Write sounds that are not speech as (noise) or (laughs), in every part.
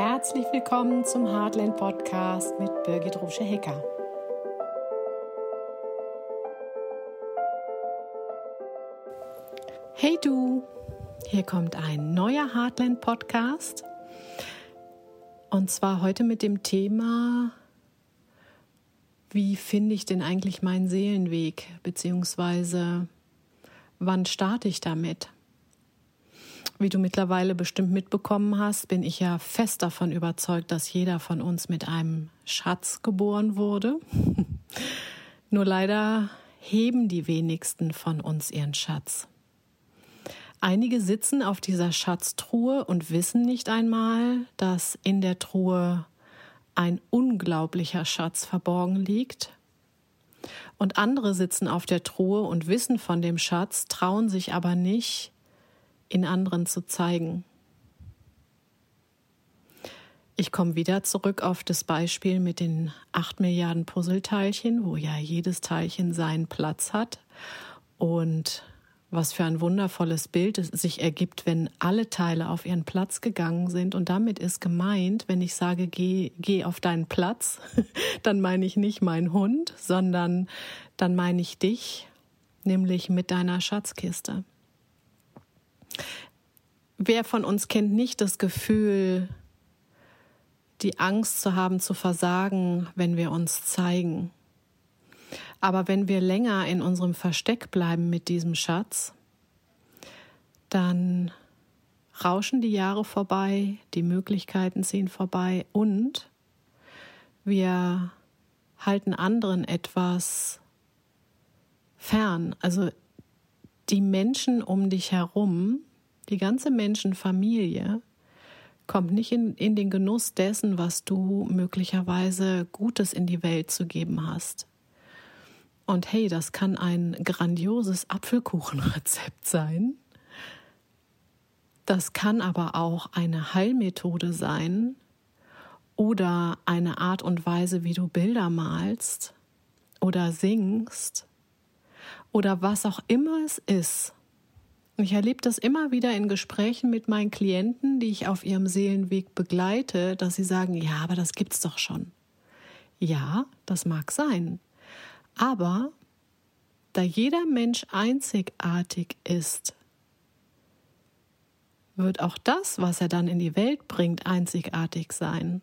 Herzlich willkommen zum Heartland Podcast mit Birgit Rusche-Hecker. Hey du, hier kommt ein neuer Heartland Podcast und zwar heute mit dem Thema, wie finde ich denn eigentlich meinen Seelenweg, beziehungsweise wann starte ich damit? Wie du mittlerweile bestimmt mitbekommen hast, bin ich ja fest davon überzeugt, dass jeder von uns mit einem Schatz geboren wurde. (laughs) Nur leider heben die wenigsten von uns ihren Schatz. Einige sitzen auf dieser Schatztruhe und wissen nicht einmal, dass in der Truhe ein unglaublicher Schatz verborgen liegt. Und andere sitzen auf der Truhe und wissen von dem Schatz, trauen sich aber nicht, in anderen zu zeigen. Ich komme wieder zurück auf das Beispiel mit den acht Milliarden Puzzleteilchen, wo ja jedes Teilchen seinen Platz hat und was für ein wundervolles Bild es sich ergibt, wenn alle Teile auf ihren Platz gegangen sind. Und damit ist gemeint, wenn ich sage, geh, geh auf deinen Platz, (laughs) dann meine ich nicht meinen Hund, sondern dann meine ich dich, nämlich mit deiner Schatzkiste. Wer von uns kennt nicht das Gefühl, die Angst zu haben, zu versagen, wenn wir uns zeigen? Aber wenn wir länger in unserem Versteck bleiben mit diesem Schatz, dann rauschen die Jahre vorbei, die Möglichkeiten ziehen vorbei und wir halten anderen etwas fern. Also die Menschen um dich herum die ganze Menschenfamilie kommt nicht in, in den Genuss dessen, was du möglicherweise Gutes in die Welt zu geben hast. Und hey, das kann ein grandioses Apfelkuchenrezept sein. Das kann aber auch eine Heilmethode sein oder eine Art und Weise, wie du Bilder malst oder singst oder was auch immer es ist. Ich erlebe das immer wieder in Gesprächen mit meinen Klienten, die ich auf ihrem Seelenweg begleite, dass sie sagen, ja, aber das gibt's doch schon. Ja, das mag sein. Aber da jeder Mensch einzigartig ist, wird auch das, was er dann in die Welt bringt, einzigartig sein.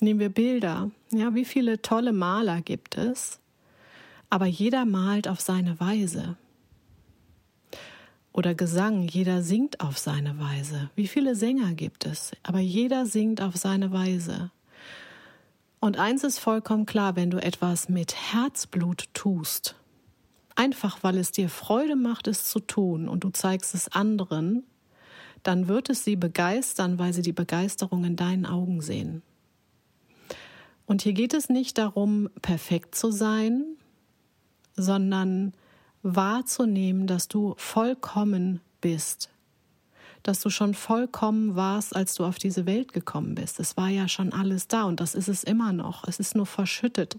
Nehmen wir Bilder. Ja, wie viele tolle Maler gibt es? Aber jeder malt auf seine Weise. Oder Gesang, jeder singt auf seine Weise. Wie viele Sänger gibt es? Aber jeder singt auf seine Weise. Und eins ist vollkommen klar, wenn du etwas mit Herzblut tust, einfach weil es dir Freude macht, es zu tun und du zeigst es anderen, dann wird es sie begeistern, weil sie die Begeisterung in deinen Augen sehen. Und hier geht es nicht darum, perfekt zu sein, sondern wahrzunehmen, dass du vollkommen bist, dass du schon vollkommen warst, als du auf diese Welt gekommen bist. Es war ja schon alles da und das ist es immer noch. Es ist nur verschüttet.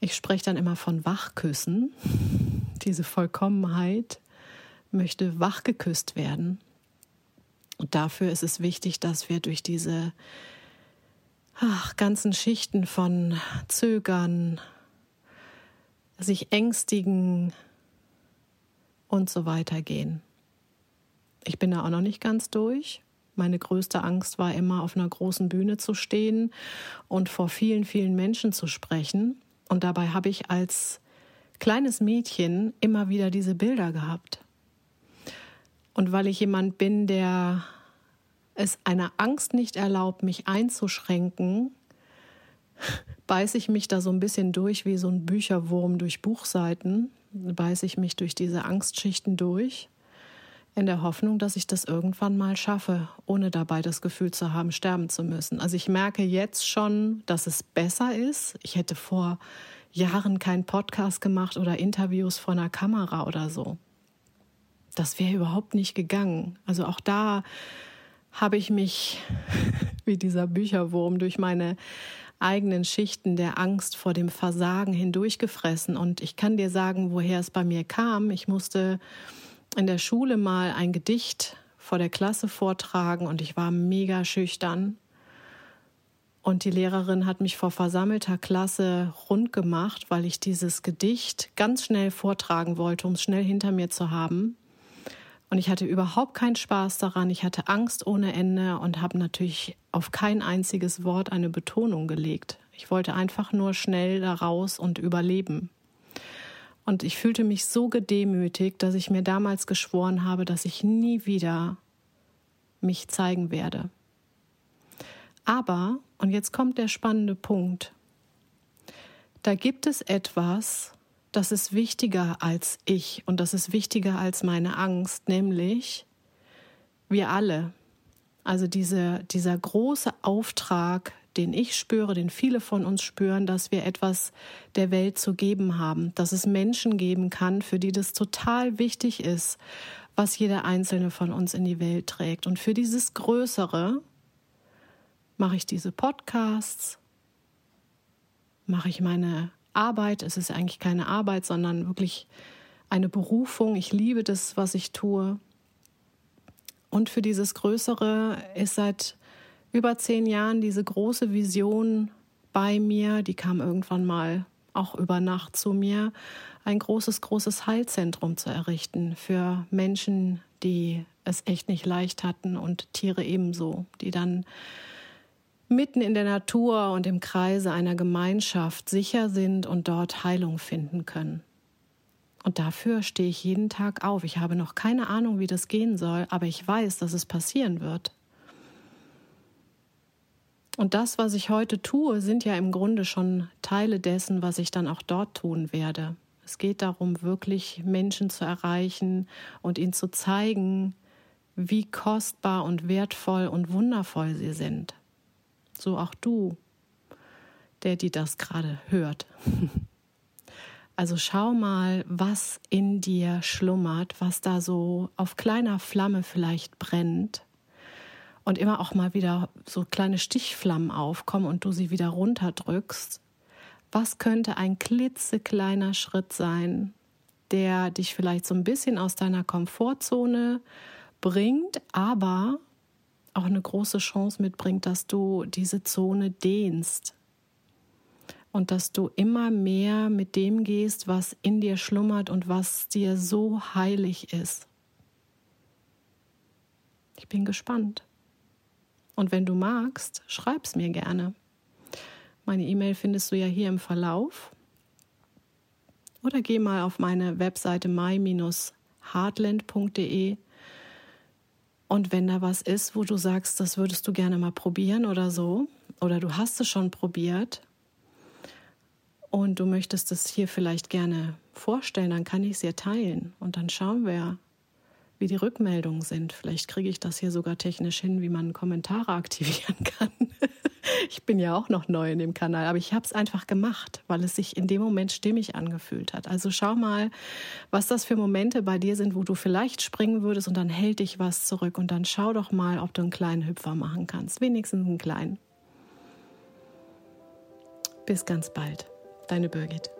Ich spreche dann immer von Wachküssen. (laughs) Diese Vollkommenheit möchte wachgeküsst werden. Und dafür ist es wichtig, dass wir durch diese ach, ganzen Schichten von Zögern, sich ängstigen und so weiter gehen. Ich bin da auch noch nicht ganz durch. Meine größte Angst war immer, auf einer großen Bühne zu stehen und vor vielen, vielen Menschen zu sprechen. Und dabei habe ich als kleines Mädchen immer wieder diese Bilder gehabt. Und weil ich jemand bin, der es einer Angst nicht erlaubt, mich einzuschränken, beiße ich mich da so ein bisschen durch wie so ein Bücherwurm durch Buchseiten, beiße ich mich durch diese Angstschichten durch, in der Hoffnung, dass ich das irgendwann mal schaffe, ohne dabei das Gefühl zu haben, sterben zu müssen. Also ich merke jetzt schon, dass es besser ist. Ich hätte vor Jahren keinen Podcast gemacht oder Interviews vor einer Kamera oder so. Das wäre überhaupt nicht gegangen. Also auch da habe ich mich (laughs) wie dieser Bücherwurm durch meine eigenen Schichten der Angst vor dem Versagen hindurchgefressen. Und ich kann dir sagen, woher es bei mir kam. Ich musste in der Schule mal ein Gedicht vor der Klasse vortragen und ich war mega schüchtern. Und die Lehrerin hat mich vor versammelter Klasse rund gemacht, weil ich dieses Gedicht ganz schnell vortragen wollte, um es schnell hinter mir zu haben. Und ich hatte überhaupt keinen Spaß daran. Ich hatte Angst ohne Ende und habe natürlich auf kein einziges Wort eine Betonung gelegt. Ich wollte einfach nur schnell da raus und überleben. Und ich fühlte mich so gedemütigt, dass ich mir damals geschworen habe, dass ich nie wieder mich zeigen werde. Aber, und jetzt kommt der spannende Punkt, da gibt es etwas, das ist wichtiger als ich und das ist wichtiger als meine Angst, nämlich wir alle. Also diese, dieser große Auftrag, den ich spüre, den viele von uns spüren, dass wir etwas der Welt zu geben haben, dass es Menschen geben kann, für die das total wichtig ist, was jeder einzelne von uns in die Welt trägt. Und für dieses Größere mache ich diese Podcasts, mache ich meine Arbeit. Es ist eigentlich keine Arbeit, sondern wirklich eine Berufung. Ich liebe das, was ich tue. Und für dieses Größere ist seit über zehn Jahren diese große Vision bei mir, die kam irgendwann mal auch über Nacht zu mir, ein großes, großes Heilzentrum zu errichten für Menschen, die es echt nicht leicht hatten und Tiere ebenso, die dann mitten in der Natur und im Kreise einer Gemeinschaft sicher sind und dort Heilung finden können. Und dafür stehe ich jeden Tag auf. Ich habe noch keine Ahnung, wie das gehen soll, aber ich weiß, dass es passieren wird. Und das, was ich heute tue, sind ja im Grunde schon Teile dessen, was ich dann auch dort tun werde. Es geht darum, wirklich Menschen zu erreichen und ihnen zu zeigen, wie kostbar und wertvoll und wundervoll sie sind. So auch du, der die das gerade hört. (laughs) Also schau mal, was in dir schlummert, was da so auf kleiner Flamme vielleicht brennt und immer auch mal wieder so kleine Stichflammen aufkommen und du sie wieder runterdrückst. Was könnte ein klitzekleiner Schritt sein, der dich vielleicht so ein bisschen aus deiner Komfortzone bringt, aber auch eine große Chance mitbringt, dass du diese Zone dehnst und dass du immer mehr mit dem gehst, was in dir schlummert und was dir so heilig ist. Ich bin gespannt. Und wenn du magst, schreib's mir gerne. Meine E-Mail findest du ja hier im Verlauf. Oder geh mal auf meine Webseite my-heartland.de und wenn da was ist, wo du sagst, das würdest du gerne mal probieren oder so, oder du hast es schon probiert und du möchtest es hier vielleicht gerne vorstellen, dann kann ich es dir teilen. Und dann schauen wir, wie die Rückmeldungen sind. Vielleicht kriege ich das hier sogar technisch hin, wie man Kommentare (laughs) aktivieren kann. ich bin ja auch noch neu in dem Kanal, aber ich habe es einfach gemacht, weil es sich in dem Moment stimmig angefühlt hat. Also schau mal, was das für Momente bei dir sind, wo du vielleicht springen würdest und dann hält dich was zurück und dann schau doch mal, ob du einen kleinen Hüpfer machen kannst. Wenigstens einen kleinen. Bis ganz bald. Deine Birgit.